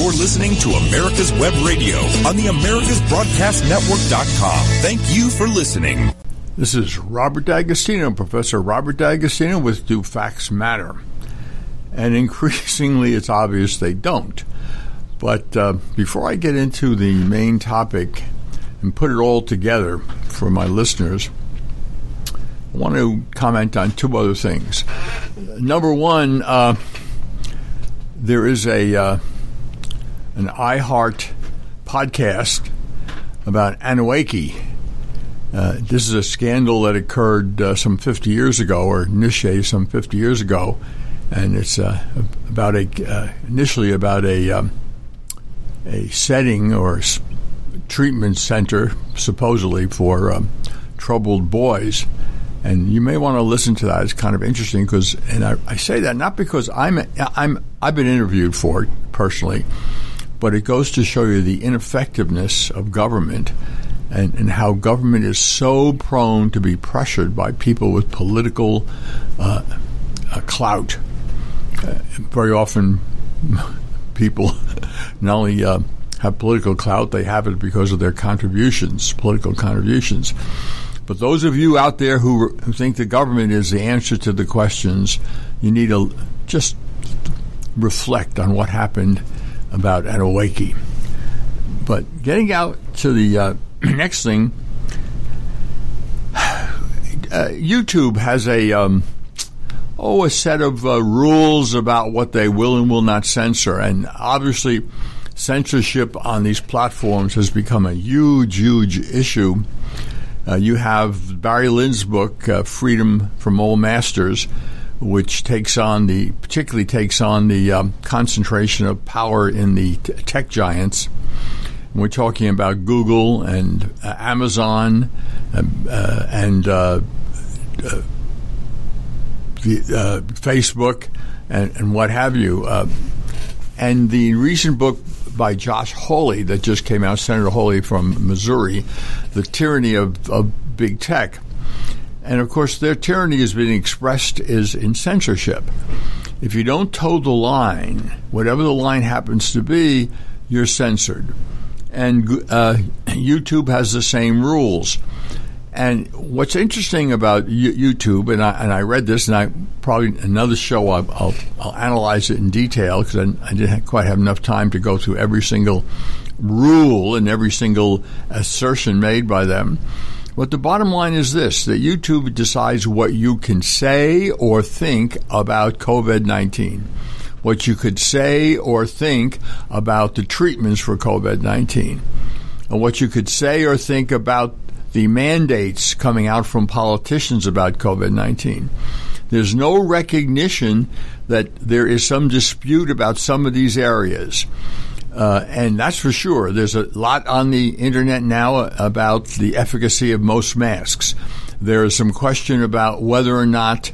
You're listening to America's Web Radio on the AmericasBroadcastNetwork.com. Thank you for listening. This is Robert D'Agostino, Professor Robert D'Agostino with Do Facts Matter? And increasingly, it's obvious they don't. But uh, before I get into the main topic and put it all together for my listeners, I want to comment on two other things. Number one, uh, there is a uh, an iHeart podcast about Anneewakee. Uh, this is a scandal that occurred uh, some 50 years ago, or initiated some 50 years ago, and it's uh, about a uh, initially about a um, a setting or treatment center, supposedly for um, troubled boys. And you may want to listen to that. It's kind of interesting because, and I, I say that not because I'm I'm I've been interviewed for it personally, but it goes to show you the ineffectiveness of government and, and how government is so prone to be pressured by people with political uh, uh, clout. Uh, very often, people not only uh, have political clout, they have it because of their contributions, political contributions. But those of you out there who, who think the government is the answer to the questions, you need to just reflect on what happened about Anneewakee. But getting out to the uh, next thing, uh, YouTube has a um, oh a set of uh, rules about what they will and will not censor, and obviously censorship on these platforms has become a huge, huge issue. Uh, you have Barry Lynn's book, uh, Freedom from All Masters, which takes on the particularly takes on the um, concentration of power in the t- tech giants. We're talking about Google and uh, Amazon um, uh, and uh, uh, the, Facebook and, and, what have you. and the recent book by Josh Hawley that just came out, Senator Hawley from Missouri, The Tyranny of, of Big Tech and of course, their tyranny is being expressed is in censorship. If you don't toe the line, whatever the line happens to be, you're censored. And uh, YouTube has the same rules. And what's interesting about YouTube, and I, and I read this, and I probably another show I'll, I'll, I'll analyze it in detail because I, I, didn't quite have enough time to go through every single rule and every single assertion made by them. But the bottom line is this that YouTube decides what you can say or think about COVID 19, what you could say or think about the treatments for COVID 19, and what you could say or think about the mandates coming out from politicians about COVID 19. There's no recognition that there is some dispute about some of these areas. Uh, and that's for sure. There's a lot on the internet now about the efficacy of most masks. There is some question about whether or not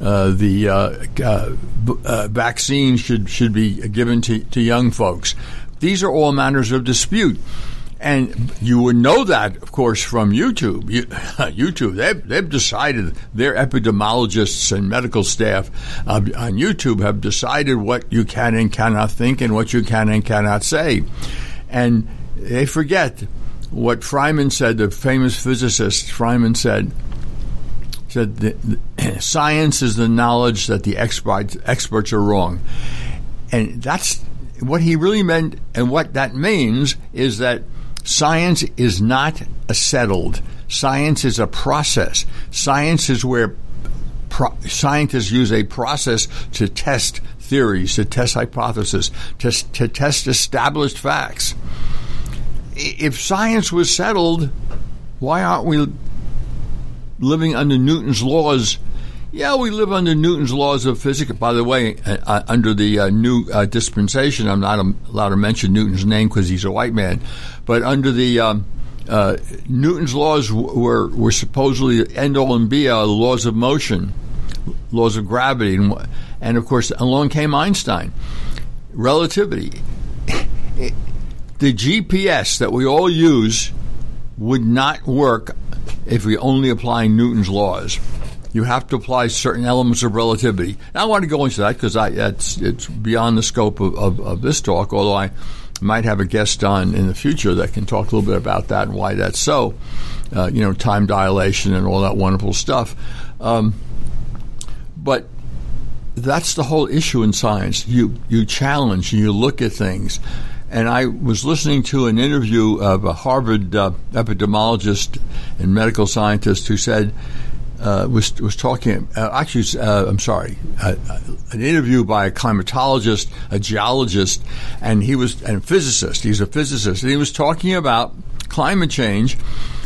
uh, the uh, uh, uh vaccine should should be given to, to young folks. These are all matters of dispute. And you would know that, of course, from YouTube. You, YouTube, they've, they've decided, their epidemiologists and medical staff uh, on YouTube have decided what you can and cannot think and what you can and cannot say. And they forget what Feynman said, the famous physicist Feynman said, said the, the, science is the knowledge that the experts, experts are wrong. And that's what he really meant, and what that means is that Science is not a settled. Science is a process. Science is where pro- scientists use a process to test theories, to test hypotheses, to, to test established facts. If science was settled, why aren't we living under Newton's laws yeah, we live under Newton's laws of physics. By the way, uh, uh, under the uh, new uh, dispensation, I'm not allowed to mention Newton's name because he's a white man, but under the um, uh, Newton's laws were were supposedly end all and be all laws of motion, laws of gravity, and, and of course, along came Einstein. Relativity. the GPS that we all use would not work if we only apply Newton's laws. you have to apply certain elements of relativity. Now, I want to go into that because it's it's beyond the scope of, of, of, this talk. Although I might have a guest on in the future that can talk a little bit about that and why that's so. Uh, you know, time dilation and all that wonderful stuff. Um, but that's the whole issue in science. You you challenge and you look at things. And I was listening to an interview of a Harvard uh, epidemiologist and medical scientist who said uh, was was talking. Uh, actually, uh, I'm sorry, uh, uh, an interview by a climatologist, a geologist, and he was and a physicist. He's a physicist, and he was talking about climate change,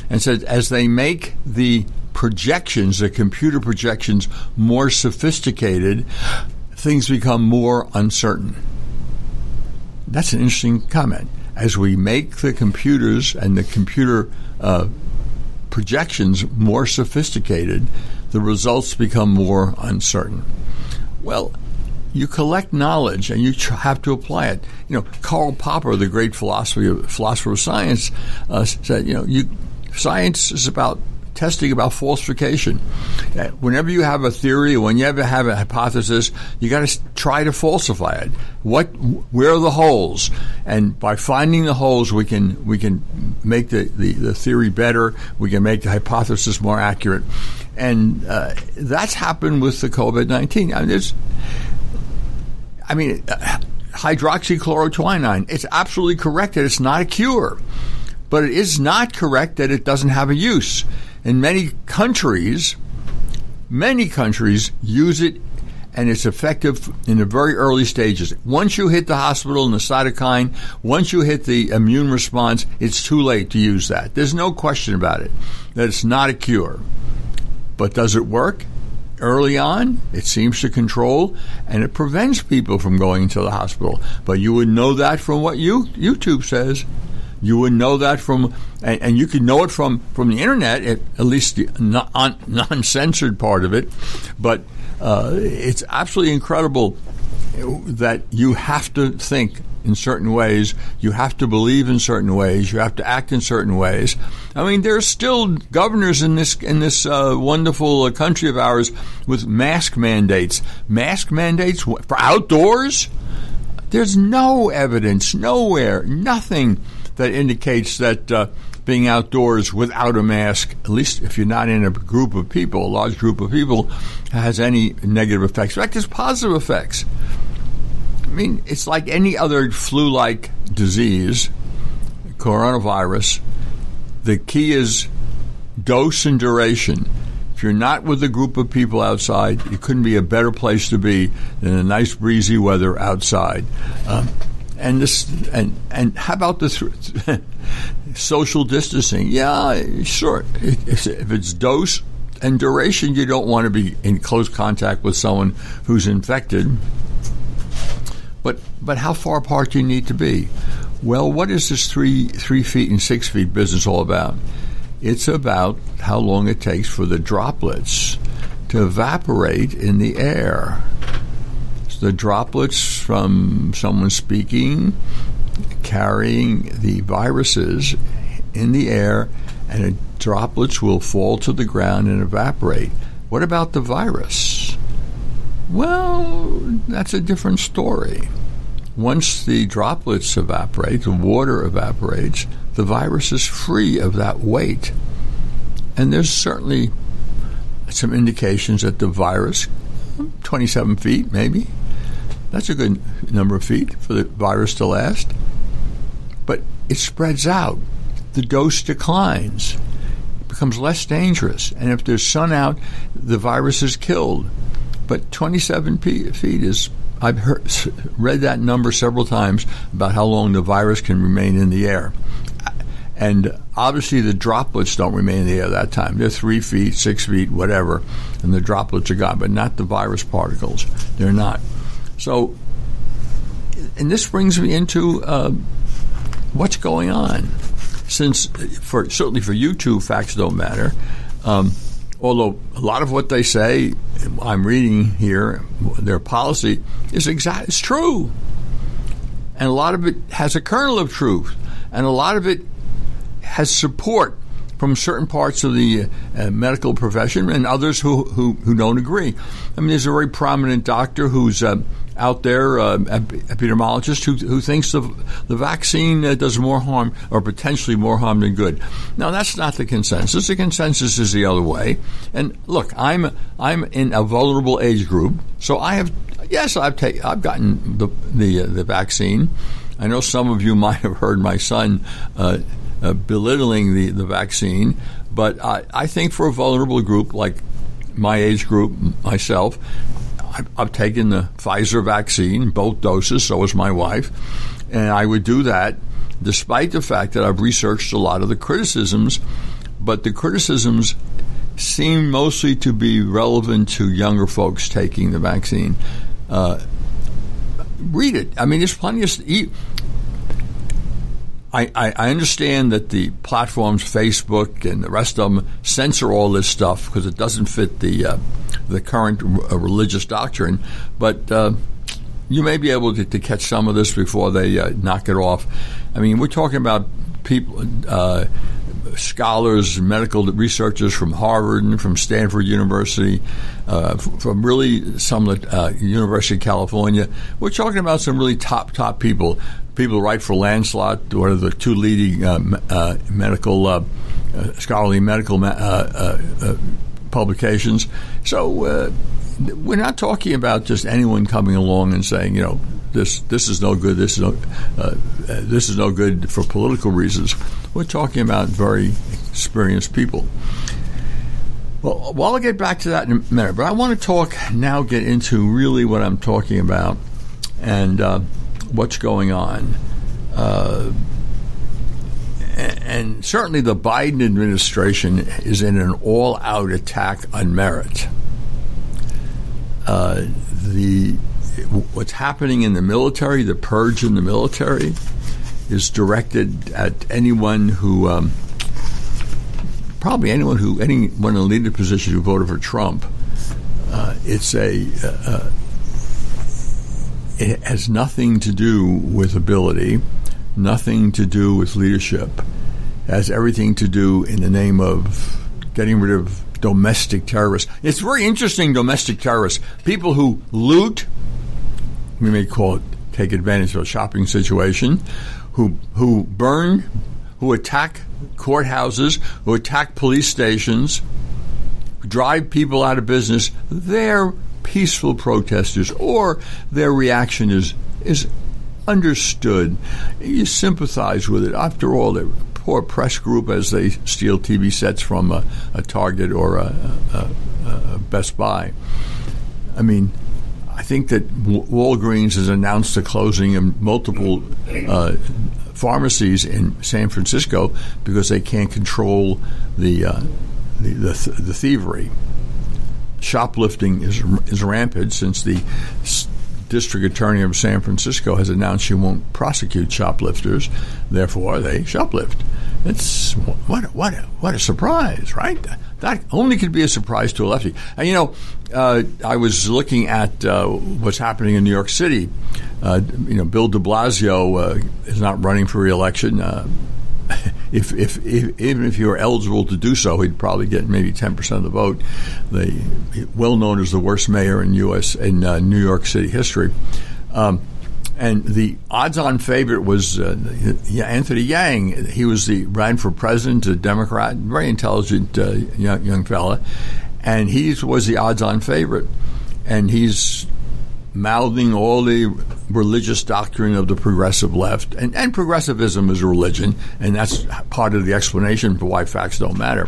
and said as they make the projections, the computer projections, more sophisticated, things become more uncertain. That's an interesting comment. As we make the computers and the computer uh, projections more sophisticated, the results become more uncertain. Well, you collect knowledge and you have to apply it. You know, Karl Popper, the great philosopher, of science, uh, said, you know, you, science is about testing about falsification. Uh, whenever you have a theory, whenever you ever have a hypothesis, you got to try to falsify it. What, where are the holes? And by finding the holes, we can we can make the, the, the theory better. We can make the hypothesis more accurate, and uh, that's happened with the COVID nineteen. I mean, I mean uh, hydroxychloroquine. It's absolutely correct that it's not a cure but it is not correct that it doesn't have a use in many countries, many countries use it and it's effective in the very early stages. Once you hit the hospital and the cytokine, once you hit the immune response, it's too late to use that. There's no question about it that it's not a cure. But does it work? Early on, it seems to control and it prevents people from going to the hospital. But you would know that from what you, YouTube says. You would know that from, and, and you could know it from, from the internet, at, at least the non censored part of it. But uh, it's absolutely incredible that you have to think in certain ways, you have to believe in certain ways, you have to act in certain ways. I mean, there are still governors in this in this uh, wonderful uh, country of ours with mask mandates. Mask mandates for outdoors. There's no evidence, nowhere, nothing that indicates that uh, being outdoors without a mask, at least if you're not in a group of people, a large group of people, has any negative effects. In fact, there's positive effects. I mean, it's like any other flu like disease, coronavirus. The key is dose and duration. If you're not with a group of people outside, it couldn't be a better place to be than a nice breezy weather outside. Um, and this and and how about this social distancing? Yeah, sure. If it's dose and duration, you don't want to be in close contact with someone who's infected. But but how far apart do you need to be? Well, what is this three three feet and six feet business all about? It's about how long it takes for the droplets to evaporate in the air the droplets from someone speaking carrying the viruses in the air, and the droplets will fall to the ground and evaporate. What about the virus? Well, that's a different story. Once the droplets evaporate, the water evaporates, the virus is free of that weight. And there's certainly some indications that the virus, 27 feet maybe, that's a good number of feet for the virus to last. But it spreads out. The dose declines. It becomes less dangerous. And if there's sun out, the virus is killed. But 27 feet is, I've heard, read that number several times about how long the virus can remain in the air. And obviously, the droplets don't remain in the air that time. They're three feet, six feet, whatever, and the droplets are gone, but not the virus particles. They're not. So, and this brings me into uh, what's going on. Since, for certainly for YouTube, facts don't matter. Um, although a lot of what they say, I'm reading here, their policy is exact. It's true, and a lot of it has a kernel of truth, and a lot of it has support from certain parts of the uh, medical profession and others who, who, who don't agree. I mean, there's a very prominent doctor who's uh, out there, uh, epidemiologist, who, who thinks the, the vaccine uh, does more harm or potentially more harm than good. Now, that's not the consensus. The consensus is the other way. And look, I'm I'm in a vulnerable age group, so I have yes, I've taken I've gotten the the uh, the vaccine. I know some of you might have heard my son. Uh, uh, belittling the, the vaccine, but I, I think for a vulnerable group like my age group, myself, I've, taken the Pfizer vaccine, both doses, so has my wife, and I would do that despite the fact that I've researched a lot of the criticisms, but the criticisms seem mostly to be relevant to younger folks taking the vaccine. Uh, read it. I mean, there's plenty of. I, I, understand that the platforms, Facebook and the rest of them, censor all this stuff because it doesn't fit the uh, the current r- uh, religious doctrine. But uh, you may be able to, to, catch some of this before they uh, knock it off. I mean, we're talking about people, uh, scholars, medical researchers from Harvard and from Stanford University, uh, from really some of the University of California. We're talking about some really top top people people write for Lancelot, one of the two leading uh, uh, medical, uh, uh scholarly medical uh, uh, publications. So we're not talking about just anyone coming along and saying, you know, this this is no good. This is no this is no good for political reasons. We're talking about very experienced people. Well, well, I'll get back to that in a minute, but I want to talk now. Get into really what I'm talking about, and what's going on. Uh, and certainly the Biden administration is in an all out attack on merit. Uh, the what's happening in the military, the purge in the military, is directed at anyone who, um, probably anyone who, anyone in a leadership position who voted for Trump. Uh, it's a, uh, it has nothing to do with ability, nothing to do with leadership. It has everything to do in the name of getting rid of domestic terrorists. It's very interesting, domestic terrorists. People who loot, we may call it take advantage of a shopping situation, who, who burn, who attack courthouses, who attack police stations, drive people out of business. They're peaceful protesters, or their reaction is is understood. You sympathize with it. After all, a poor press group as they steal TV sets from a, a Target or a, a, a, Best Buy. I mean, I think that Walgreens has announced the closing of multiple uh, pharmacies in San Francisco because they can't control the uh, the, the, the thievery shoplifting is is rampant since the district attorney of San Francisco has announced she won't prosecute shoplifters. Therefore, they shoplift. It's what a, what what a surprise, right? That only could be a surprise to a lefty. And you know, uh, I was looking at uh, what's happening in New York City. Uh, you know, Bill De Blasio uh, is not running for reelection. If, if, if, even if you were eligible to do so, he'd probably get maybe ten percent of the vote. The well known as the worst mayor in U.S. in uh, New York City history. Um, and the odds-on favorite was uh, Anthony Yang. He was the ran for president, a Democrat, very intelligent uh, young, young fella, and he was the odds-on favorite. And he's mouthing all the religious doctrine of the progressive left. And, and, progressivism is a religion, and that's part of the explanation for why facts don't matter.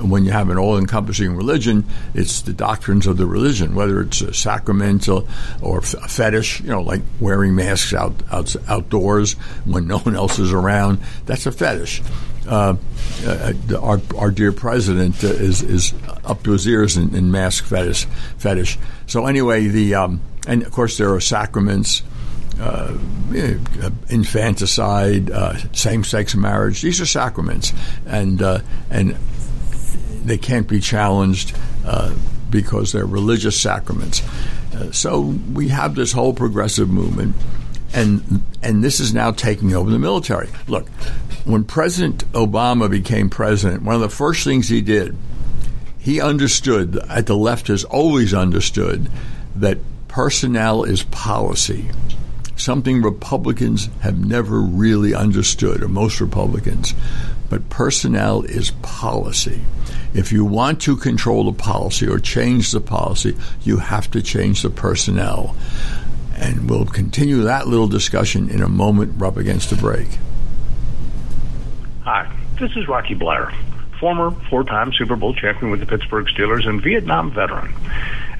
When you have an all encompassing religion, it's the doctrines of the religion, whether it's a sacramental or a fetish, you know, like wearing masks out, out outdoors when no one else is around. That's a fetish. Uh, uh, our, our dear president uh, is is up to his ears in, in mask fetish. Fetish. So anyway, the um, and of course there are sacraments, uh, infanticide, uh, same-sex marriage. These are sacraments, and uh, and they can't be challenged uh, because they're religious sacraments. Uh, so we have this whole progressive movement and and this is now taking over the military. Look, when President Obama became president, one of the first things he did, he understood at the left has always understood that personnel is policy. Something Republicans have never really understood, or most Republicans. But personnel is policy. If you want to control the policy or change the policy, you have to change the personnel. And we'll continue that little discussion in a moment, up against the break. Hi, this is Rocky Bleier, former four time Super Bowl champion with the Pittsburgh Steelers and Vietnam veteran.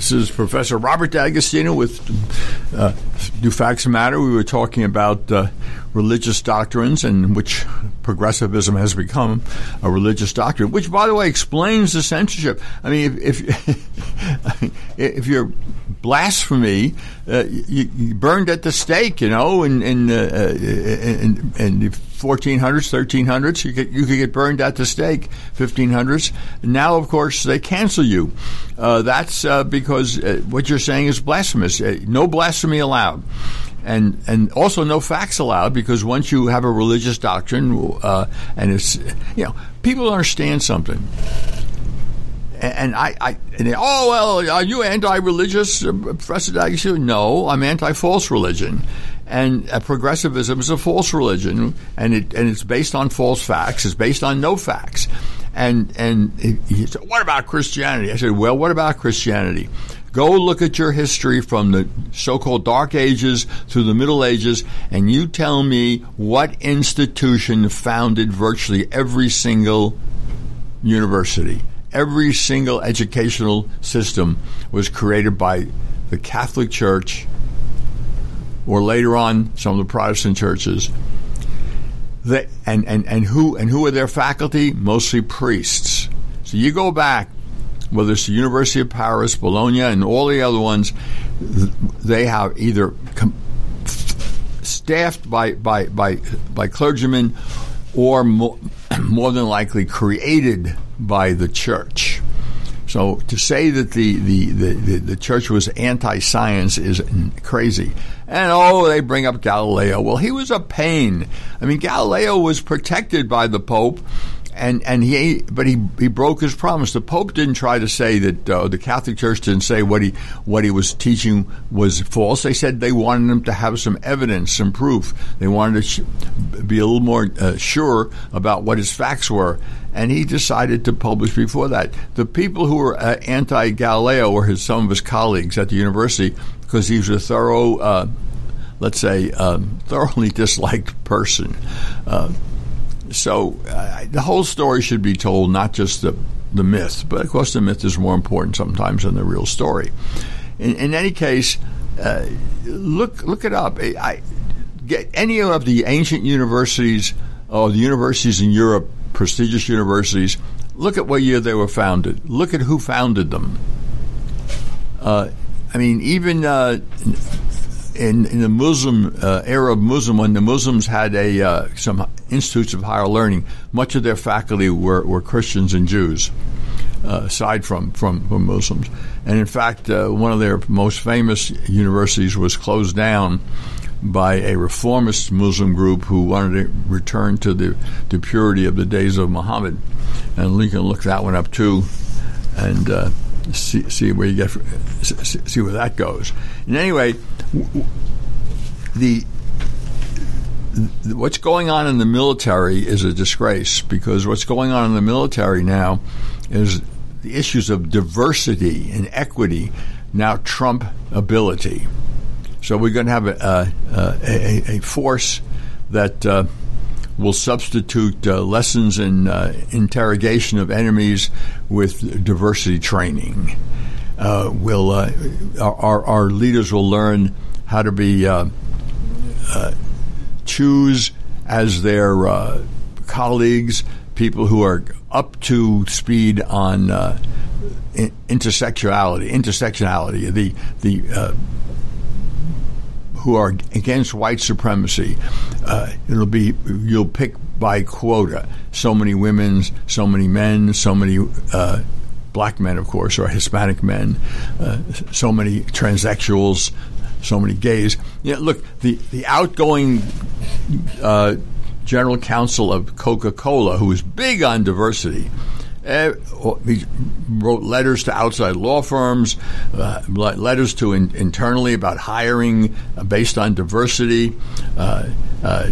This is Professor Robert D'Agostino with uh, Do Facts Matter. We were talking about uh, religious doctrines and which progressivism has become a religious doctrine, which, by the way, explains the censorship. I mean, if if, if you're blasphemy, uh, you, you, burned at the stake, you know, in in, uh, in, in the 1400s, 1300s, you could you could get burned at the stake. 1500s. Now, of course, they cancel you. Uh, that's uh, because uh, what you're saying is blasphemous. Uh, no blasphemy allowed and and also no facts allowed because once you have a religious doctrine uh, and it's you know people understand something and I, I and they, oh well, are you anti-religious, uh, Professor D'Agostino? No, I'm anti-false religion, and uh, progressivism is a false religion, and it and it's based on false facts. It's based on no facts, and and he said, what about Christianity? I said, well, what about Christianity? Go look at your history from the so-called Dark Ages through the Middle Ages, and you tell me what institution founded virtually every single university. Every single educational system was created by the Catholic Church, or later on some of the Protestant churches. and, and, and who and who are their faculty? Mostly priests. So you go back whether it's the University of Paris, Bologna, and all the other ones, they have either com- staffed by, by, by, by clergymen or more, more than likely created by the church. So to say that the, the, the, the, church was anti science is crazy. And oh, they bring up Galileo. Well, he was a pain. I mean, Galileo was protected by the Pope and and he but he he broke his promise. The Pope didn't try to say that uh, the Catholic Church didn't say what he what he was teaching was false. They said they wanted him to have some evidence, some proof. They wanted to sh- be a little more uh, sure about what his facts were, and he decided to publish before that. The people who were uh, anti Galileo were his some of his colleagues at the university because he was a thorough. Uh, let's say, um, thoroughly disliked person. So uh, the whole story should be told, not just the the myth, but of course the myth is more important sometimes than the real story. In, in any case, uh, look look it up. I, get any of the ancient universities oh, the universities in Europe, prestigious universities, look at what year they were founded. Look at who founded them. Uh, I mean, even uh, in, in the Muslim uh, Arab Muslim, when the Muslims had a uh, some institutes of higher learning, much of their faculty were, were Christians and Jews, uh, aside from, from, from Muslims. And in fact, uh, one of their most famous universities was closed down by a reformist Muslim group who wanted to return to the, the purity of the days of Muhammad. And Lincoln looked that one up too, and uh, see, see where you get see where that goes. And anyway, the what's going on in the military is a disgrace because what's going on in the military now is the issues of diversity and equity now trump ability. So we're going to have a, a, a, a force that uh, will substitute uh, lessons in uh, interrogation of enemies with diversity training. Uh, will uh, our, our leaders will learn how to be uh, choose as their colleagues people who are up to speed on intersectionality, intersectionality, the the who are against white supremacy. Uh, it'll be you'll pick by quota. So many women, so many men, so many uh, black men, of course, or Hispanic men, uh, so many transsexuals, so many gays. Yeah, look, the the outgoing. Uh, general counsel of Coca Cola, who is big on diversity, he wrote letters to outside law firms, uh, letters to in, internally about hiring uh, based on diversity. Uh, uh,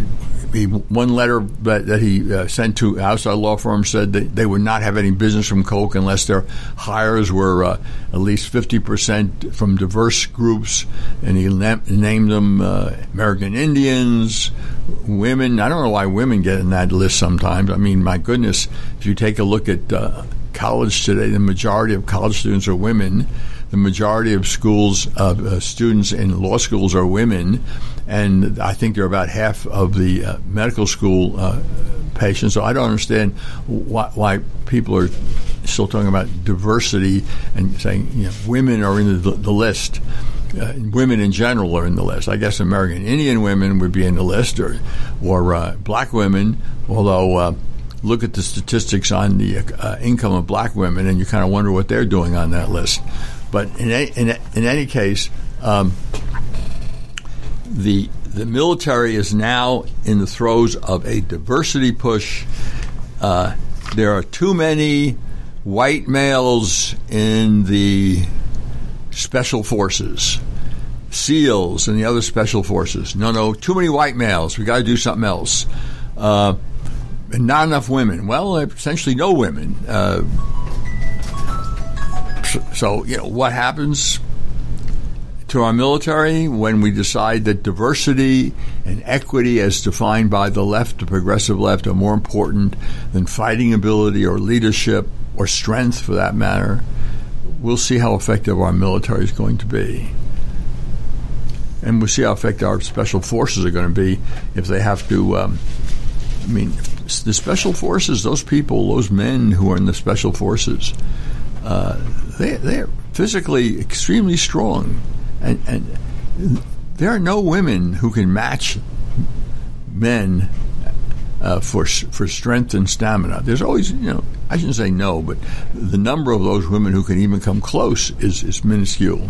he, one letter that, that he uh, sent to outside law firms said that they would not have any business from Coke unless their hires were uh, at least 50% from diverse groups. And he na- named them uh, American Indians, women. I don't know why women get in that list sometimes. I mean, my goodness, if you take a look at uh, college today, the majority of college students are women. The majority of schools, uh, students in law schools are women, and I think they're about half of the uh, medical school uh, patients. So I don't understand why, why, people are still talking about diversity and saying you know, women are in the, the list. Uh, women in general are in the list. I guess American Indian women would be in the list, or or uh, black women. Although uh, look at the statistics on the uh, income of black women, and you kind of wonder what they're doing on that list. But in any, in, in any case, um, the the military is now in the throes of a diversity push. Uh, there are too many white males in the special forces, SEALs, and the other special forces. No, no, too many white males. We got to do something else. Uh, and not enough women. Well, essentially no women. Uh, so, you know, what happens to our military when we decide that diversity and equity, as defined by the left, the progressive left, are more important than fighting ability or leadership or strength for that matter? We'll see how effective our military is going to be. And we'll see how effective our special forces are going to be if they have to. Um, I mean, the special forces, those people, those men who are in the special forces, uh, they they're physically extremely strong, and, and there are no women who can match men uh, for for strength and stamina. There's always, you know, I shouldn't say no, but the number of those women who can even come close is, is minuscule,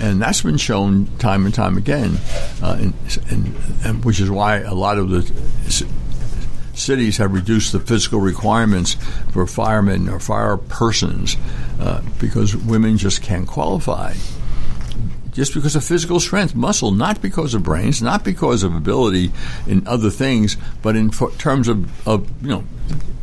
and that's been shown time and time again, uh, and, and, and, which is why a lot of the cities have reduced the physical requirements for firemen or fire persons uh, because women just can't qualify. Just because of physical strength, muscle, not because of brains, not because of ability in other things, but in f- terms of, of, you know,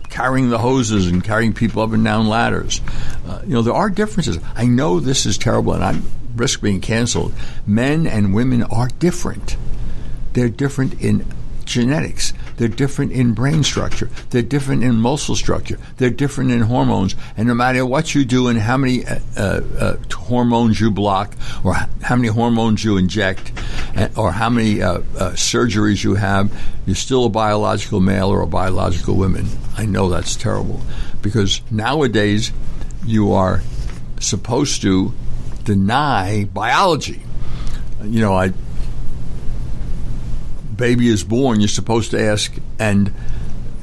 carrying the hoses and carrying people up and down ladders. Uh, you know, there are differences. I know this is terrible and I risk being canceled. Men and women are different. They're different in genetics. They're different in brain structure. They're different in muscle structure. They're different in hormones. And no matter what you do and how many uh, uh, hormones you block, or how many hormones you inject, or how many uh, uh, surgeries you have, you're still a biological male or a biological woman. I know that's terrible because nowadays you are supposed to deny biology. You know, I baby is born, you're supposed to ask, and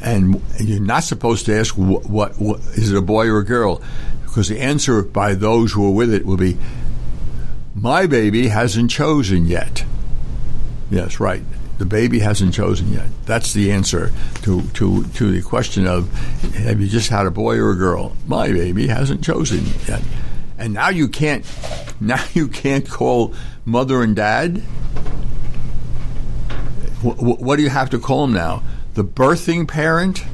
and you're not supposed to ask what, what, what is it a boy or a girl, because the answer by those who are with it will be, my baby hasn't chosen yet. Yes, right. The baby hasn't chosen yet. That's the answer to, to, to the question of have you just had a boy or a girl? My baby hasn't chosen yet. And now you can't now you can't call mother and dad what do you have to call them now? The birthing parent?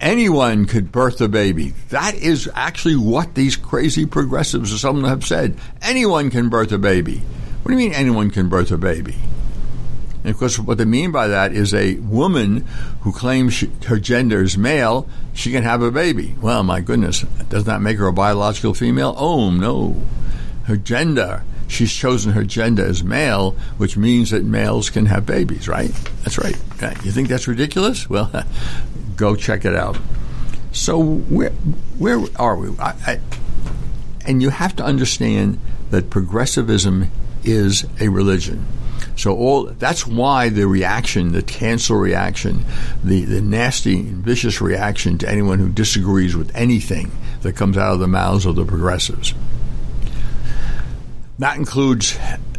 Anyone could birth a baby. That is actually what these crazy progressives or some have said. Anyone can birth a baby. What do you mean anyone can birth a baby? And of course, what they mean by that is a woman who claims she, her gender is male, she can have a baby. Well, my goodness, does that make her a biological female? Oh, no. Her gender she's chosen her gender as male, which means that males can have babies, right? That's right. You think that's ridiculous? Well, go check it out. So where where are we? I, I, and you have to understand that progressivism is a religion. So all that's why the reaction, the cancel reaction, the, the nasty vicious reaction to anyone who disagrees with anything that comes out of the mouths of the progressives. That includes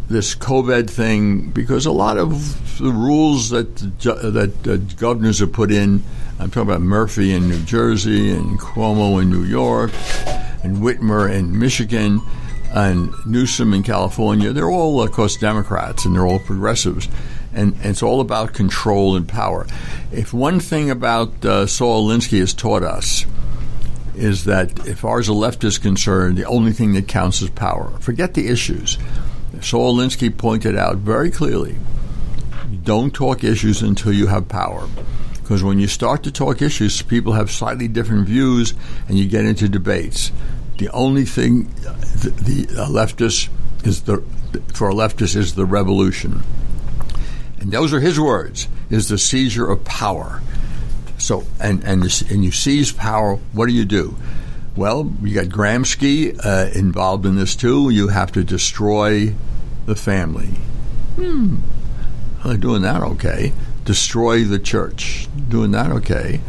this COVID thing because a lot of the rules that that governors have put in. I'm talking about Murphy in New Jersey and Cuomo in New York and Whitmer in Michigan and Newsom in California. They're all, of course, Democrats and they're all progressives. And, and it's all about control and power. If one thing about uh, Saul Alinsky has taught us is that if far as the left is concerned, the only thing that counts is power. Forget the issues. Saul Alinsky pointed out very clearly don't talk issues until you have power. Because when you start to talk issues, people have slightly different views and you get into debates. The only thing the, the leftist is the for a leftist is the revolution. And those are his words, is the seizure of power. So and and and you seize power. What do you do? Well, you got Gramsci uh, involved in this too. You have to destroy the family. Hmm. Well, doing that okay. Destroy the church. Doing that okay.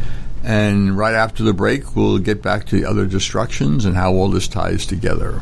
And right after the break, we'll get back to the other destructions and how all this ties together.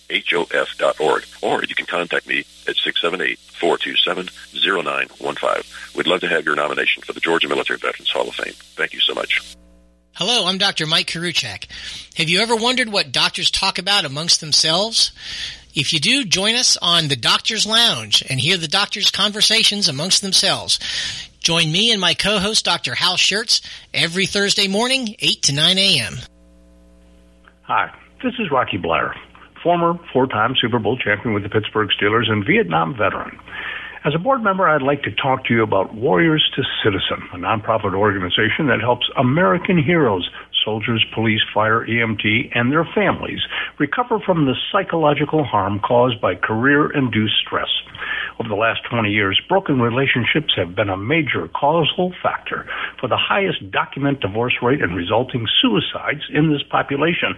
hof.org, or you can contact me at 678-427-0915. We'd love to have your nomination for the Georgia Military Veterans Hall of Fame. Thank you so much. Hello, I'm Dr. Mike Koriwchak. Have you ever wondered what doctors talk about amongst themselves? If you do, join us on the Doctor's Lounge and hear the doctors' conversations amongst themselves. Join me and my co-host, Dr. Hal Scherz, every Thursday morning, 8 to 9 a.m. Hi, this is Rocky Bleier former four time Super Bowl champion with the Pittsburgh Steelers and Vietnam veteran. As a board member, I'd like to talk to you about Warriors to Citizen, a nonprofit organization that helps American heroes, soldiers, police, fire, EMT, and their families recover from the psychological harm caused by career induced stress. Over the last 20 years, broken relationships have been a major causal factor for the highest documented divorce rate and resulting suicides in this population.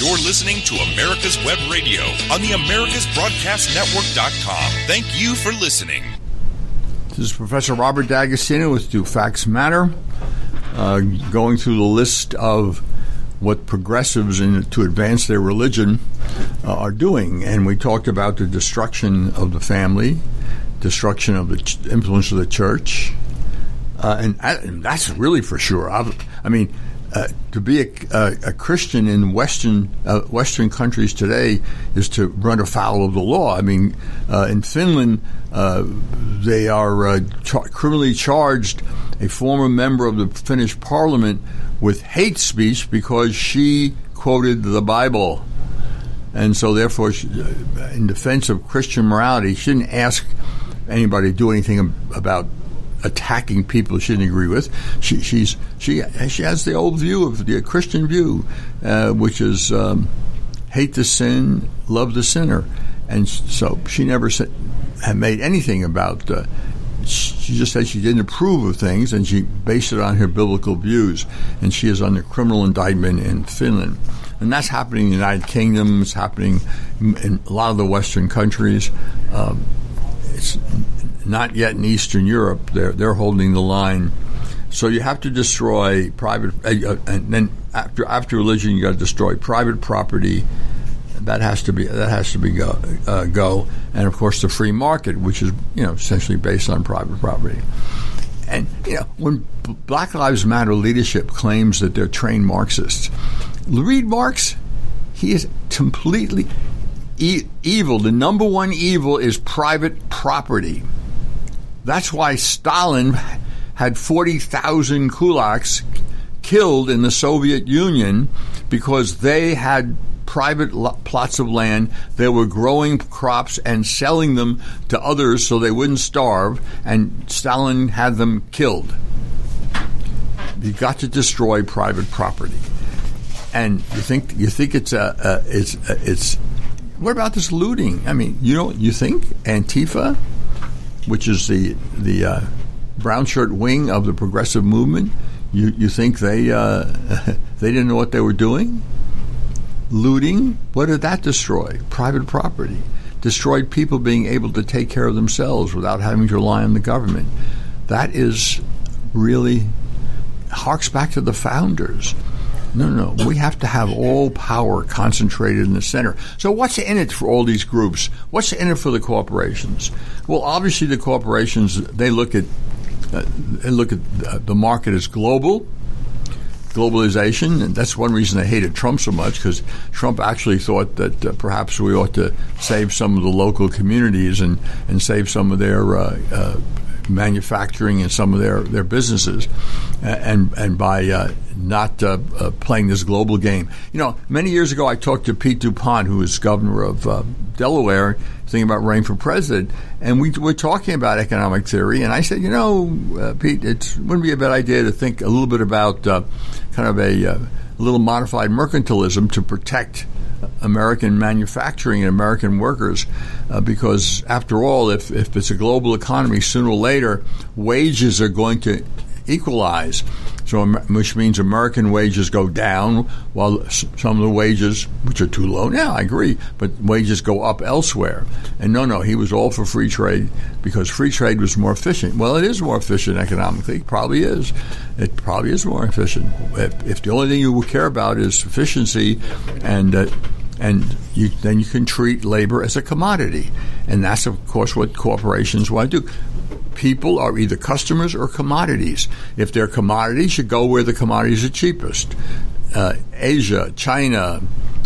You're listening to America's Web Radio on the AmericasBroadcastNetwork.com. Thank you for listening. This is Professor Robert D'Agostino with Do Facts Matter, uh, going through the list of what progressives in, to advance their religion uh, are doing. And we talked about the destruction of the family, destruction of the ch- influence of the church. Uh, and, and, that's really for sure. I've, i mean, uh, to be a, a, a, Christian in Western uh, Western countries today is to run afoul of the law. I mean, uh, in Finland, uh, they are uh, char- criminally charged a former member of the Finnish Parliament with hate speech because she quoted the Bible, and so therefore, she, in defense of Christian morality, she didn't ask anybody to do anything about attacking people she didn't agree with. She, she's she she has the old view of the Christian view, uh, which is um, hate the sin, love the sinner, and so she never said, had made anything about. Uh, she just said she didn't approve of things, and she based it on her biblical views. And she is under criminal indictment in Finland, and that's happening in the United Kingdom. It's happening in a lot of the Western countries. Um, it's not yet in Eastern Europe. They're they're holding the line. So you have to destroy private, uh, uh and then after after religion, you got to destroy private property. That has to be that has to be go uh, go, and of course the free market, which is you know essentially based on private property. And you know when Black Lives Matter leadership claims that they're trained Marxists, read Marx. He is completely e- evil. The number one evil is private property. That's why Stalin had 40,000 kulaks killed in the Soviet Union because they had private plots of land. They were growing crops and selling them to others so they wouldn't starve, and Stalin had them killed. You got to destroy private property, and you think you think it's a, a it's a, it's. What about this looting? I mean, you know, you think Antifa which is the the uh, brown shirt wing of the progressive movement. You you think they uh, they didn't know what they were doing? Looting. What did that destroy? Private property. Destroyed people being able to take care of themselves without having to rely on the government. That is really harks back to the founders. No, no, we have to have all power concentrated in the center. So, what's in it for all these groups? What's in it for the corporations? Well, obviously, the corporations they look at uh, they look at uh, the market as global, globalization, and that's one reason they hated Trump so much because Trump actually thought that uh, perhaps we ought to save some of the local communities and and save some of their uh, uh, manufacturing and some of their, their businesses, and and by uh, not uh, uh, playing this global game. You know, many years ago, I talked to Pete DuPont, who is governor of uh, Delaware, thinking about running for president, and we were talking about economic theory, and I said, you know, uh, Pete, it wouldn't be a bad idea to think a little bit about uh, kind of a, a little modified mercantilism to protect American manufacturing and American workers, uh, because after all, if, if it's a global economy, sooner or later, wages are going to equalize. So, which means American wages go down while some of the wages, which are too low now, I agree, but wages go up elsewhere. And no, no, he was all for free trade because free trade was more efficient. Well, it is more efficient economically. It probably is. It probably is more efficient. If, if the only thing you care about is efficiency and uh, and you, then you can treat labor as a commodity. And that's, of course, what corporations want to do people are either customers or commodities. If they're commodities, you go where the commodities are cheapest. Uh, Asia, China,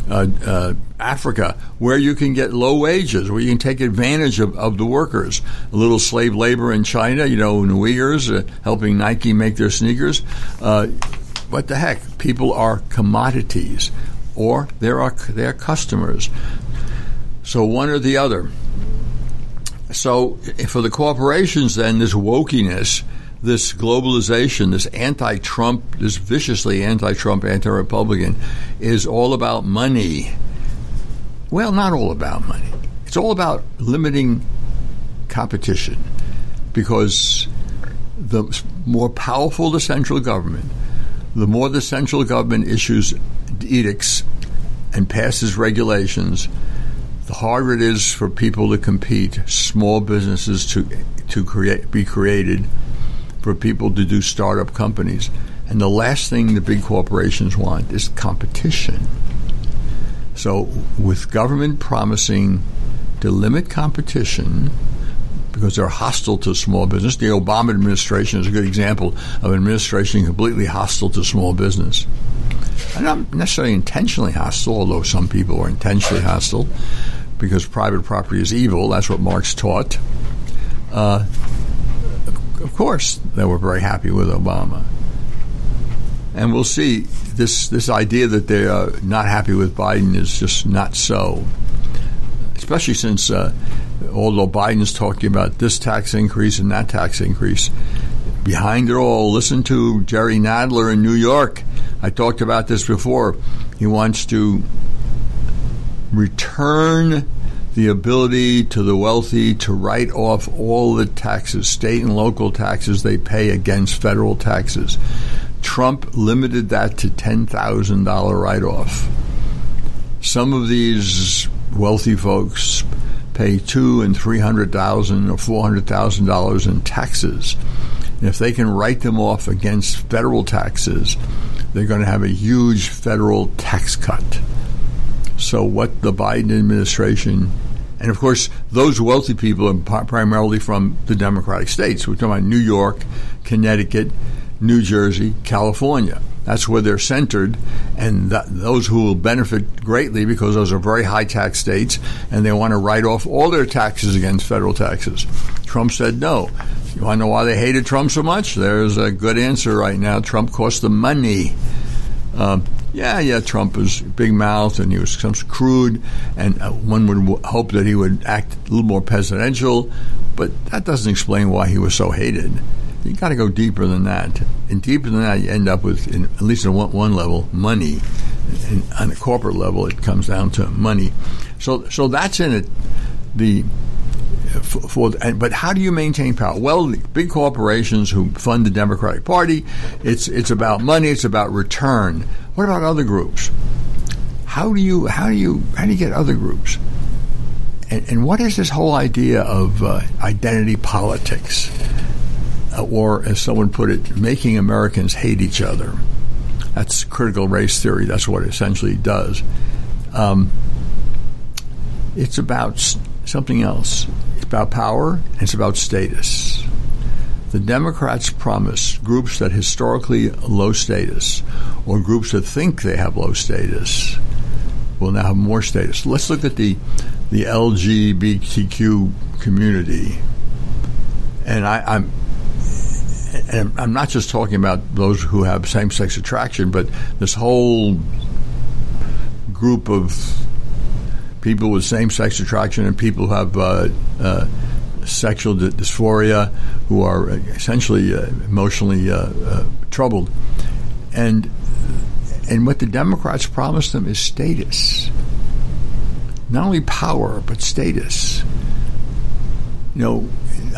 uh, uh, Africa, where you can get low wages, where you can take advantage of, of the workers. A little slave labor in China, you know, in the Uyghurs, uh, helping Nike make their sneakers. Uh, what the heck? People are commodities, or there are they're customers. So one or the other. So eh, for the corporations, then this wokiness, this globalization, this anti-Trump, this viciously anti-Trump, anti-Republican, is all about money. Well, not all about money. It's all about limiting competition, because the more powerful the central government, the more the central government issues edicts and passes regulations, the harder it is for people to compete, small businesses to to create be created, for people to do startup companies. And the last thing the big corporations want is competition. So, with government promising to limit competition because they're hostile to small business, the Obama administration is a good example of an administration completely hostile to small business. And I'm not necessarily intentionally hostile, although some people are intentionally hostile because private property is evil. That's what Marx taught. Uh, of course, they were very happy with Obama. And we'll see this this idea that they are not happy with Biden is just not so. Especially since, uh, although Biden's talking about this tax increase and that tax increase, behind it all, listen to Jerry Nadler in New York. I talked about this before. He wants to return the ability to the wealthy to write off all the taxes, state and local taxes they pay against federal taxes. Trump limited that to $10,000 write off. Some of these wealthy folks pay two and three hundred thousand or four hundred thousand dollars in taxes. And if they can write them off against federal taxes, they're going to have a huge federal tax cut. So, what the Biden administration, and of course, those wealthy people are primarily from the Democratic states. We're talking about New York, Connecticut, New Jersey, California. That's where they're centered, and that, those who will benefit greatly because those are very high tax states, and they want to write off all their taxes against federal taxes. Trump said no. You want to know why they hated Trump so much? There's a good answer right now. Trump cost them money. Um, yeah, yeah, Trump was big mouth and he was some crude, and uh, one would w- hope that he would act a little more presidential, but that doesn't explain why he was so hated. You got to go deeper than that, and deeper than that, you end up with, in, at least on one, level, money. And on a corporate level, it comes down to money. So, so that's in it. The for, for, but how do you maintain power? Well, big corporations who fund the Democratic Party, it's it's about money, it's about return. What about other groups? How do you how do you how do you get other groups? And, and what is this whole idea of uh, identity politics, or as someone put it, making Americans hate each other? That's critical race theory. That's what it essentially does. Um, it's about something else. It's about power it's about status. The Democrats promise groups that historically low status or groups that think they have low status will now have more status. Let's look at the the LGBTQ community, and I, I'm and I'm not just talking about those who have same sex attraction, but this whole group of people with same sex attraction and people who have uh, uh, sexual dysphoria who are essentially uh, emotionally uh, uh, troubled. And and what the Democrats promised them is status. Not only power, but status. You know,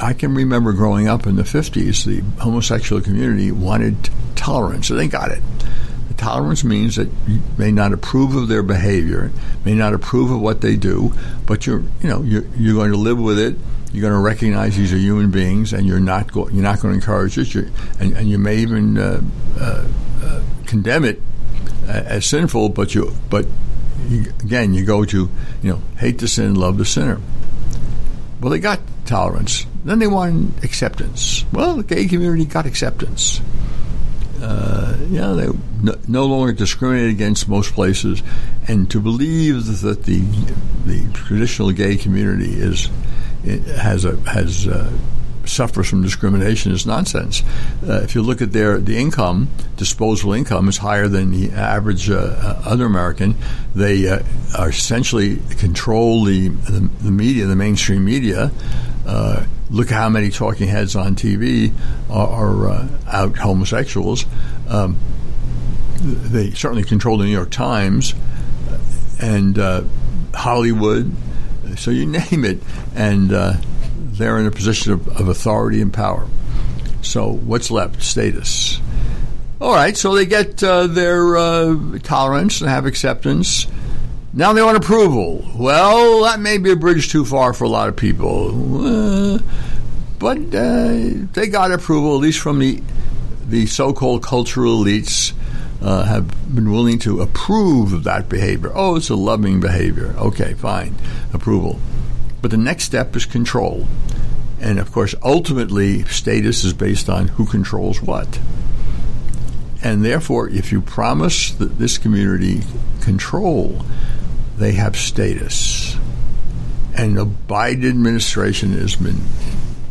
I can remember growing up in the 50s, the homosexual community wanted tolerance, and they got it. Tolerance means that you may not approve of their behavior, may not approve of what they do, but you're you know you're, you're going to live with it. You're going to recognize these are human beings, and you're not go, you're not going to encourage it. And, and, you may even uh, uh, uh, condemn it as sinful. But you but you, again you go to you know hate the sin, love the sinner. Well, they got tolerance. Then they want acceptance. Well, the gay community got acceptance uh, yeah, they no, no, longer discriminate against most places, and to believe that the the traditional gay community is has a has uh, suffers from discrimination is nonsense. Uh, if you look at their the income, disposable income is higher than the average uh, uh other American. They uh, are essentially control the, the, the media, the mainstream media. Uh, look how many talking heads on TV are, are uh, out homosexuals. Um, they certainly control the New York Times and uh, Hollywood. So you name it, and they're in a position of, of, authority and power. So what's left? Status. All right, so they get uh, their uh, tolerance and have acceptance, Now they want approval. Well, that may be a bridge too far for a lot of people. Uh, but uh, they got approval, at least from the the so-called cultural elites uh, have been willing to approve of that behavior. Oh, it's a loving behavior. Okay, fine, approval. But the next step is control. And of course, ultimately, status is based on who controls what. And therefore, if you promise that this community control, they have status. And the Biden administration has been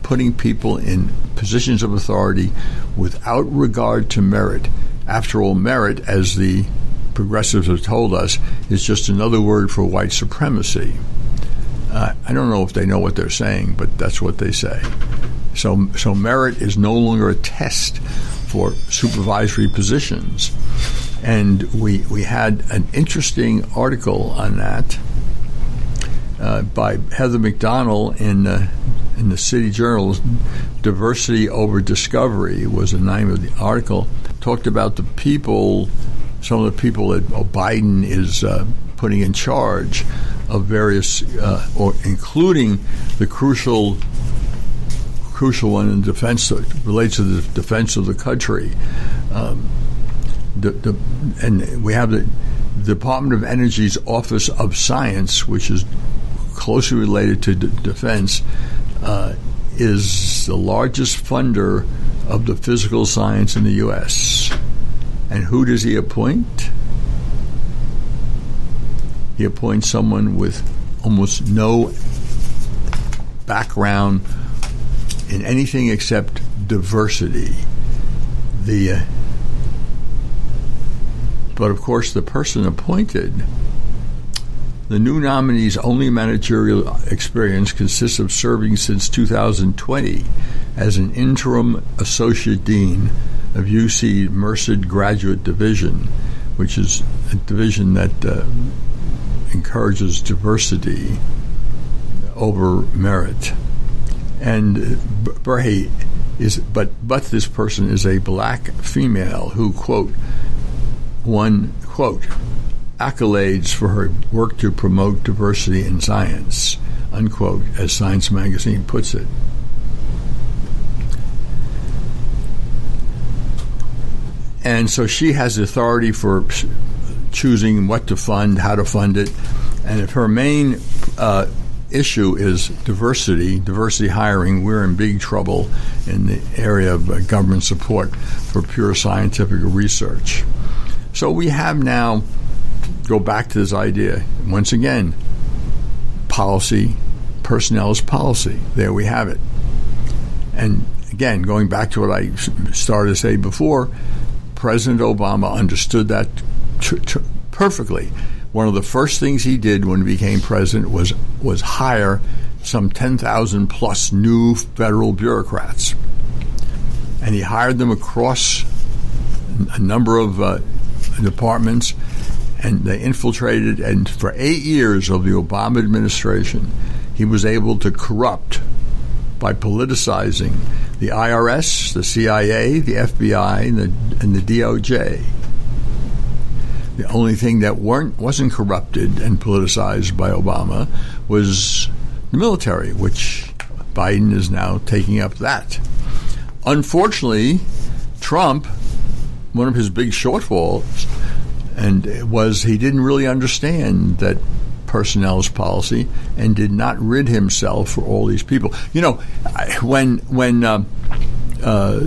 putting people in positions of authority without regard to merit. After all, merit, as the progressives have told us, is just another word for white supremacy. Uh, I don't know if they know what they're saying, but that's what they say. So, so merit is no longer a test for supervisory positions. And we, we had an interesting article on that uh, by Heather Mac Donald in in the City Journal, Diversity Over Discovery was the name of the article. Talked about the people, some of the people that Biden is uh, putting in charge of various, uh, or including the crucial crucial one in defense that relates to the defense of the country. Um, the, the, and we have the Department of Energy's Office of Science, which is closely related to d- defense, uh, is the largest funder of the physical science in the U.S. And who does he appoint? He appoints someone with almost no background in anything except diversity. The uh, but of course, the person appointed the new nominee's only managerial experience consists of serving since 2020 as an interim associate dean of UC Merced Graduate Division, which is a division that uh, encourages diversity over merit. And Berhe is, but but this person is a black female who quote won quote accolades for her work to promote diversity in science, unquote, as Science magazine puts it. And so she has authority for choosing what to fund, how to fund it. And if her main uh, issue is diversity, diversity hiring, we're in big trouble in the area of uh, government support for pure scientific research. So we have now go back to this idea. Once again, policy, personnel is policy. There we have it. And again, going back to what I started to say before, President Obama understood that t- t- perfectly. One of the first things he did when he became president was was hire some 10,000 plus new federal bureaucrats. And he hired them across a number of uh, departments and they infiltrated. And for eight years of the Obama administration, he was able to corrupt by politicizing the IRS, the CIA, the FBI, and the, and the DOJ. The only thing that weren't wasn't corrupted and politicized by Obama was the military, which Biden is now taking up that. Unfortunately, Trump, one of his big shortfalls and was he didn't really understand that personnel's policy and did not rid himself for all these people. You know, when when uh, uh,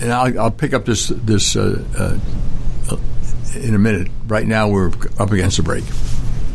and I'll, I'll, pick up this this uh, uh, in a minute. Right now, we're up against a break.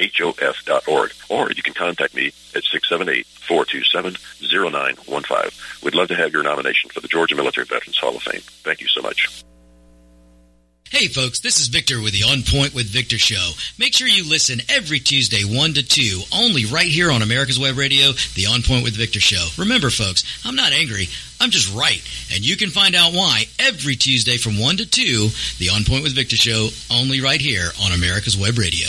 hof.org, or you can contact me at 678-427-0915. We'd love to have your nomination for the Georgia Military Veterans Hall of Fame. Thank you so much. Hey folks, this is Victor with the On Point with Victor show. Make sure you listen every Tuesday 1 to 2, only right here on America's Web Radio, the On Point with Victor show. Remember folks, I'm not angry, I'm just right. And you can find out why every Tuesday from 1 to 2, the On Point with Victor show, only right here on America's Web Radio.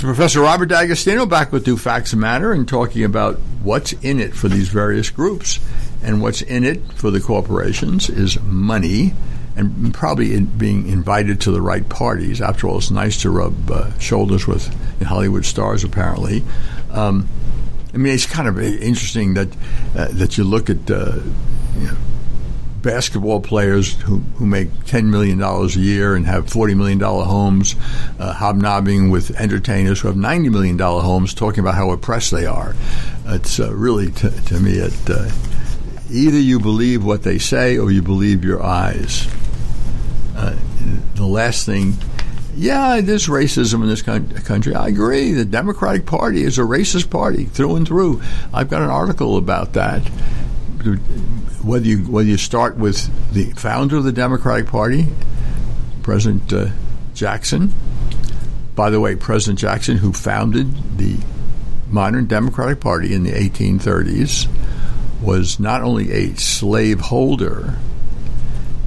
So Professor Robert D'Agostino back with New Facts Matter and talking about what's in it for these various groups. And what's in it for the corporations is money and probably in being invited to the right parties. After all, it's nice to rub uh, shoulders with Hollywood stars, apparently. Um, I mean, it's kind of interesting that uh, that you look at uh, you know, basketball players who, who make $10 million a year and have $40 million homes, uh, hobnobbing with entertainers who have $90 million homes, talking about how oppressed they are. It's uh, really, t- to me, it, uh, either you believe what they say or you believe your eyes. Uh, the last thing yeah, there's racism in this country. I agree. The Democratic Party is a racist party through and through. I've got an article about that whether you whether you start with the founder of the Democratic Party, President uh, Jackson. By the way, President Jackson, who founded the modern Democratic Party in the 1830s, was not only a slaveholder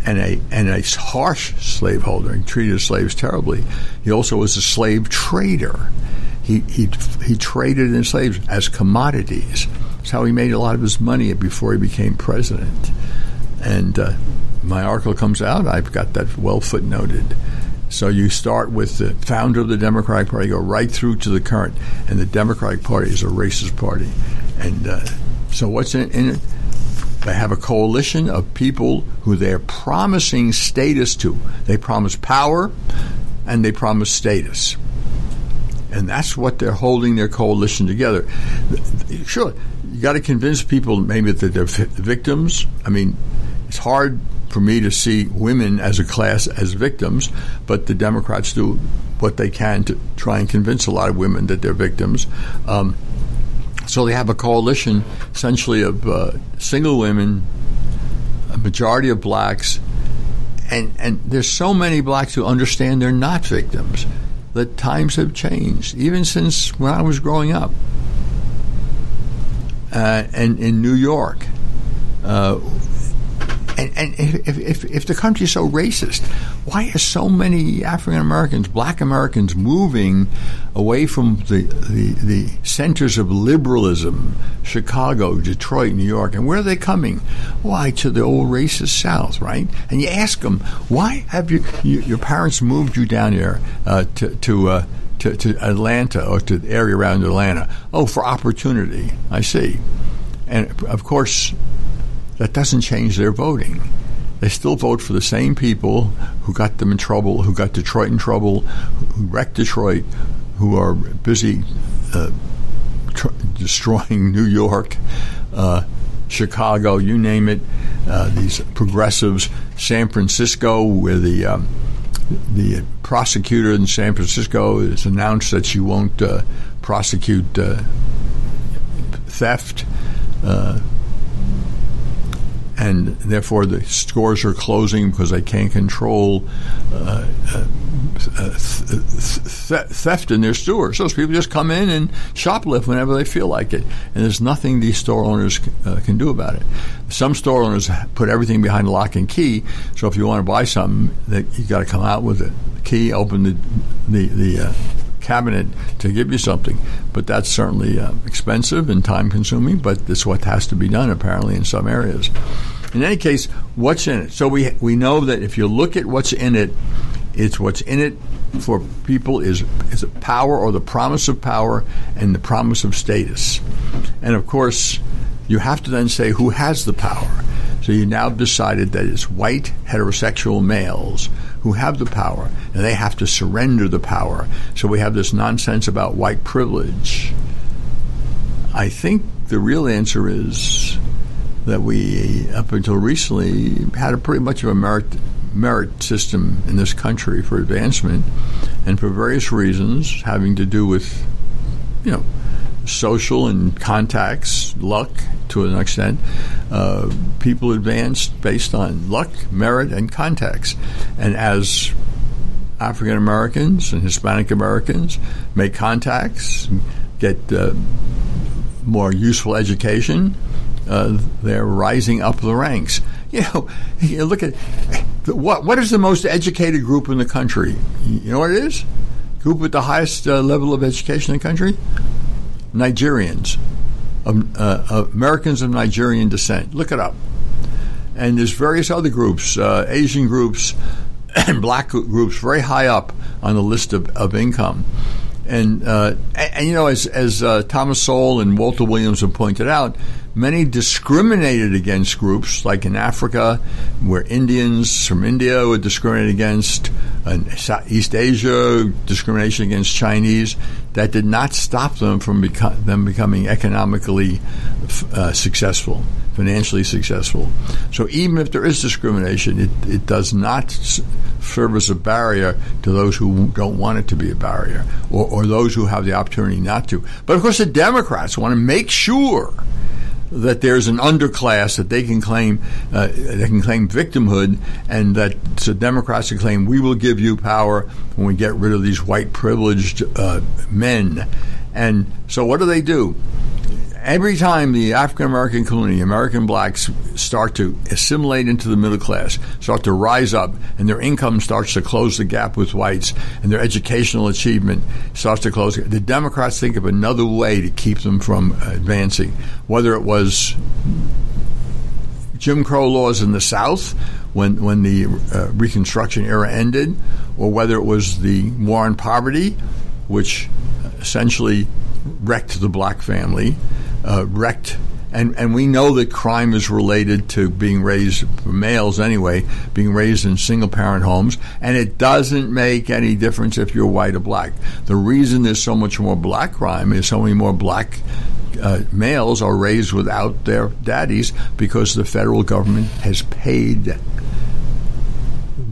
and a and a harsh slaveholder and treated slaves terribly. He also was a slave trader. He he he traded in slaves as commodities. That's how he made a lot of his money before he became president. And uh, my article comes out, I've got that well footnoted. So you start with the founder of the Democratic Party, go right through to the current, and the Democratic Party is a racist party. And uh, so what's in, in it? They have a coalition of people who they're promising status to. They promise power and they promise status. And that's what they're holding their coalition together. Sure, you got to convince people maybe that they're victims. I mean, it's hard for me to see women as a class as victims, but the Democrats do what they can to try and convince a lot of women that they're victims. Um, so they have a coalition essentially of uh, single women, a majority of blacks, and, and there's so many blacks who understand they're not victims. That times have changed, even since when I was growing up uh, and in New York. Uh, and, and if, if, if the country is so racist, why are so many African Americans, black Americans, moving away from the, the, the centers of liberalism, Chicago, Detroit, New York, and where are they coming? Why, to the old racist South, right? And you ask them, why have you, you your parents moved you down here uh, to, to uh, to, to Atlanta or to the area around Atlanta. Oh, for opportunity. I see. And of course, that doesn't change their voting. They still vote for the same people who got them in trouble, who got Detroit in trouble, who wrecked Detroit, who are busy uh, tr- destroying New York, uh, Chicago, you name it. Uh, these progressives, San Francisco, where the um, the prosecutor in San Francisco has announced that she won't uh, prosecute uh, theft. And therefore, the stores are closing because they can't control uh, uh, th- theft in their stores. So people just come in and shoplift whenever they feel like it, and there's nothing these store owners uh, can do about it. Some store owners put everything behind lock and key, so if you want to buy something, you got to come out with the key, open the the, the uh, cabinet to give you something. But that's certainly uh, expensive and time consuming, but it's what has to be done apparently in some areas. In any case, what's in it? So we we know that if you look at what's in it, it's what's in it for people is is power or the promise of power and the promise of status. And of course, you have to then say who has the power. So you now decided that it's white heterosexual males who have the power, and they have to surrender the power. So we have this nonsense about white privilege. I think the real answer is that we, up until recently, had a pretty much of a merit merit system in this country for advancement, and for various reasons having to do with, you know, social and contacts, luck to an extent. Uh, people advanced based on luck, merit, and contacts. And as African Americans and Hispanic Americans make contacts, get uh, more useful education, uh, they're rising up the ranks. You know, you look at what what is the most educated group in the country? You know what it is? Group with the highest uh, level of education in the country? Nigerians, um, uh, Americans of Nigerian descent. Look it up. And there's various other groups, uh, Asian groups, and black groups, very high up on the list of, of income. And, uh, and, and, you know, as, as uh, Thomas Sowell and Walter Williams have pointed out, many discriminated against groups, like in Africa, where Indians from India were discriminated against, and East Asia, discrimination against Chinese. That did not stop them from beco- them becoming economically uh, successful, financially successful. So even if there is discrimination, it, it does not serve as a barrier to those who don't want it to be a barrier, or, or those who have the opportunity not to. But of course, the Democrats want to make sure that there's an underclass that they can claim uh, they can claim victimhood, and that the Democrats can claim we will give you power when we get rid of these white privileged uh, men. And so, what do they do? Every time the African American community, American blacks, start to assimilate into the middle class, start to rise up, and their income starts to close the gap with whites, and their educational achievement starts to close, the Democrats think of another way to keep them from advancing. Whether it was Jim Crow laws in the South when when the uh, Reconstruction era ended, or whether it was the war on poverty, which essentially wrecked the black family, uh, wrecked. And, and we know that crime is related to being raised, males anyway, being raised in single parent homes. And it doesn't make any difference if you're white or black. The reason there's so much more black crime is so many more black uh, males are raised without their daddies because the federal government has paid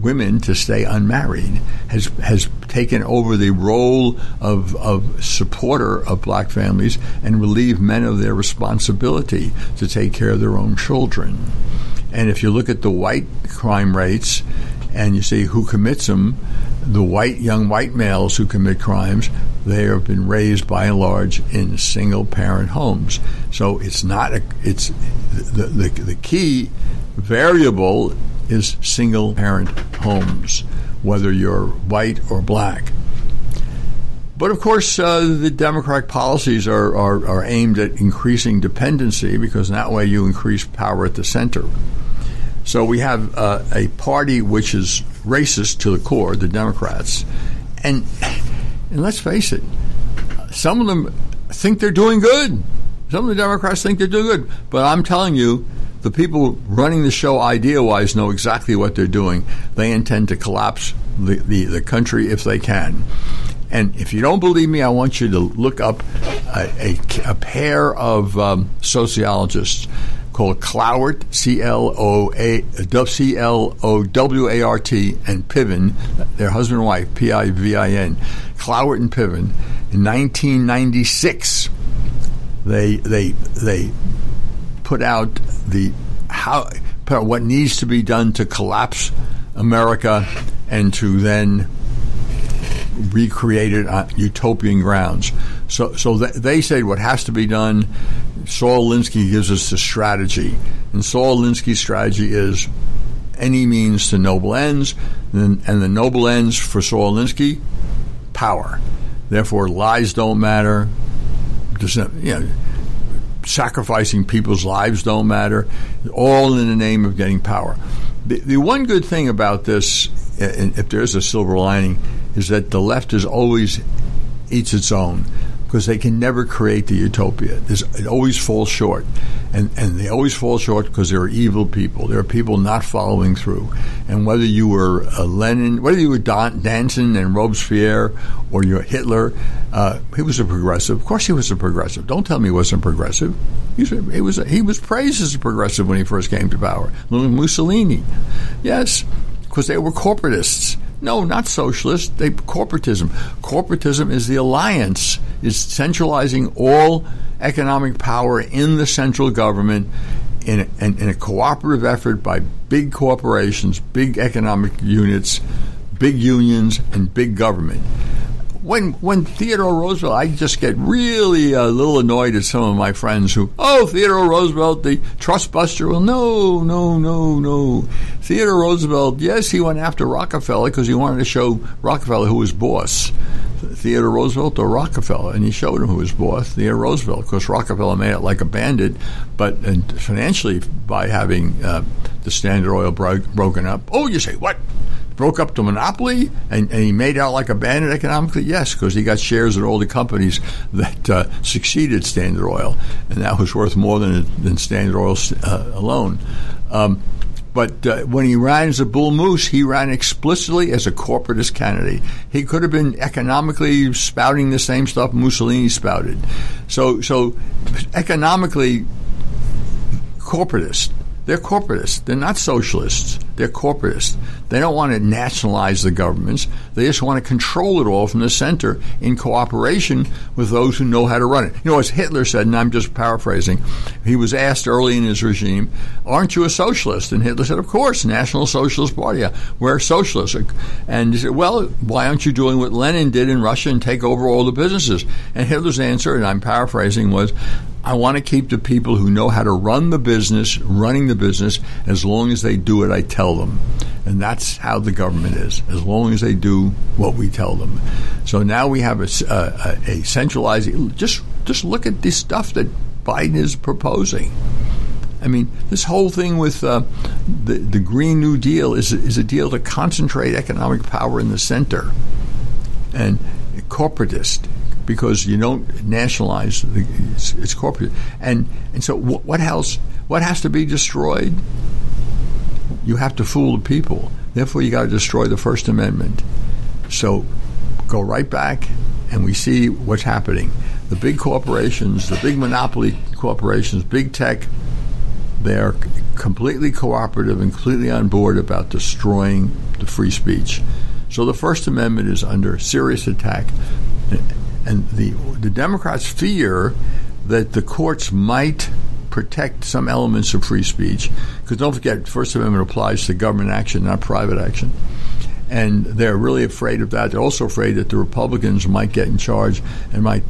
women to stay unmarried, has has taken over the role of, of supporter of black families and relieved men of their responsibility to take care of their own children. And if you look at the white crime rates and you see who commits them, the white young white males who commit crimes, they have been raised by and large in single parent homes. So it's not a, it's the, the, the key variable is single parent homes, whether you're white or black. But of course, uh, the Democratic policies are, are, are, aimed at increasing dependency because in that way you increase power at the center. So we have uh, a party which is racist to the core, the Democrats. And, and let's face it, some of them think they're doing good. Some of the Democrats think they're doing good. But I'm telling you, the people running the show idea wise know exactly what they're doing. They intend to collapse the, the, the, country if they can. And if you don't believe me, I want you to look up a, a, a pair of um, sociologists called Clowart, C L O A C L O W A R T, and Piven, their husband and wife, P I V I N, Clowart and Piven. In 1996, they they they put out the how put out what needs to be done to collapse America and to then recreate it on utopian grounds. So, so th- they said what has to be done. Saul Alinsky gives us the strategy, and Saul Alinsky's strategy is any means to noble ends, and, and the noble ends for Saul Alinsky, power. Therefore, lies don't matter. Does you know, sacrificing people's lives don't matter, all in the name of getting power. The, the one good thing about this, if there's a silver lining, is that the left is always eats its own. Because they can never create the utopia. There's, it always falls short. And, and they always fall short because there are evil people. There are people not following through. And whether you were Lenin, whether you were Don, Danton and Robespierre or you're Hitler, uh, he was a progressive. Of course, he was a progressive. Don't tell me he wasn't progressive. He was, he was, he was praised as a progressive when he first came to power. Mussolini, yes, because they were corporatists. No, not socialist. They corporatism. Corporatism is the alliance. Is centralizing all economic power in the central government in a, in a cooperative effort by big corporations, big economic units, big unions, and big government when when Theodore Roosevelt, I just get really a little annoyed at some of my friends who, oh, Theodore Roosevelt, the trust buster. Well, no, no, no, no. Theodore Roosevelt, yes, he went after Rockefeller because he wanted to show Rockefeller who was boss. Theodore Roosevelt or Rockefeller, and he showed him who was boss. Theodore Roosevelt, of course, Rockefeller made it like a bandit, but financially by having uh, the Standard Oil bro- broken up. Oh, you say what? Broke up the monopoly and, and, he made out like a bandit economically? Yes, because he got shares in all the companies that uh, succeeded Standard Oil, and that was worth more than, than Standard Oil uh, alone. Um, but uh, when he ran as a bull moose, he ran explicitly as a corporatist candidate. He could have been economically spouting the same stuff Mussolini spouted. So, so economically, corporatist. They're corporatists. They're not socialists. They're corporatists. They don't want to nationalize the governments. They just want to control it all from the center in cooperation with those who know how to run it. You know, as Hitler said, and I'm just paraphrasing, he was asked early in his regime, Aren't you a socialist? And Hitler said, Of course, National Socialist Party. We're socialists. And he said, Well, why aren't you doing what Lenin did in Russia and take over all the businesses? And Hitler's answer, and I'm paraphrasing, was, I want to keep the people who know how to run the business running the business as long as they do what I tell them. And that's how the government is, as long as they do what we tell them. So now we have a, a, a centralized, just, just look at this stuff that Biden is proposing. I mean, this whole thing with uh, the, the Green New Deal is, is a deal to concentrate economic power in the center. And corporatist because you don't nationalize the, it's, it's, corporate. And and so what else? What has to be destroyed? You have to fool the people. Therefore, you got to destroy the First Amendment. So go right back, and we see what's happening. The big corporations, the big monopoly corporations, big tech, they're completely cooperative and completely on board about destroying the free speech. So the First Amendment is under serious attack and the the Democrats fear that the courts might protect some elements of free speech because don't forget First Amendment applies to government action, not private action. And they're really afraid of that. They're also afraid that the Republicans might get in charge and might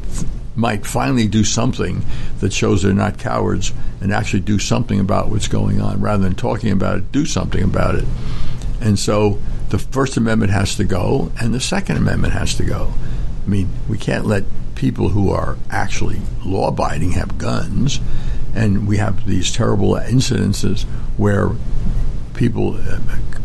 might finally do something that shows they're not cowards and actually do something about what's going on rather than talking about it, do something about it. And so the First Amendment has to go and the Second Amendment has to go. I mean, we can't let people who are actually law abiding have guns, and we have these terrible incidences where people, uh,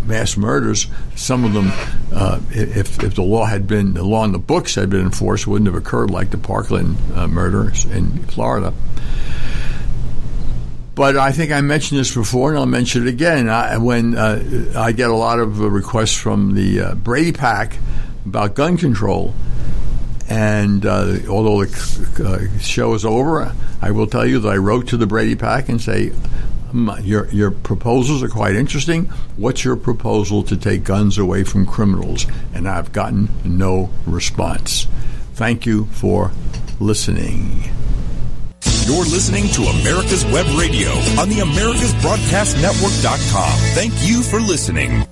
mass murders, some of them, uh, if, if the law had been, the law in the books had been enforced, wouldn't have occurred like the Parkland uh, murders in Florida. But I think I mentioned this before, and I'll mention it again. I, when uh, I get a lot of requests from the uh, Brady PAC about gun control, and uh, although the uh, show is over, I will tell you that I wrote to the Brady PAC and say, your your proposals are quite interesting. What's your proposal to take guns away from criminals? And I've gotten no response. Thank you for listening. You're listening to America's Web Radio on the AmericasBroadcastNetwork.com. Thank you for listening.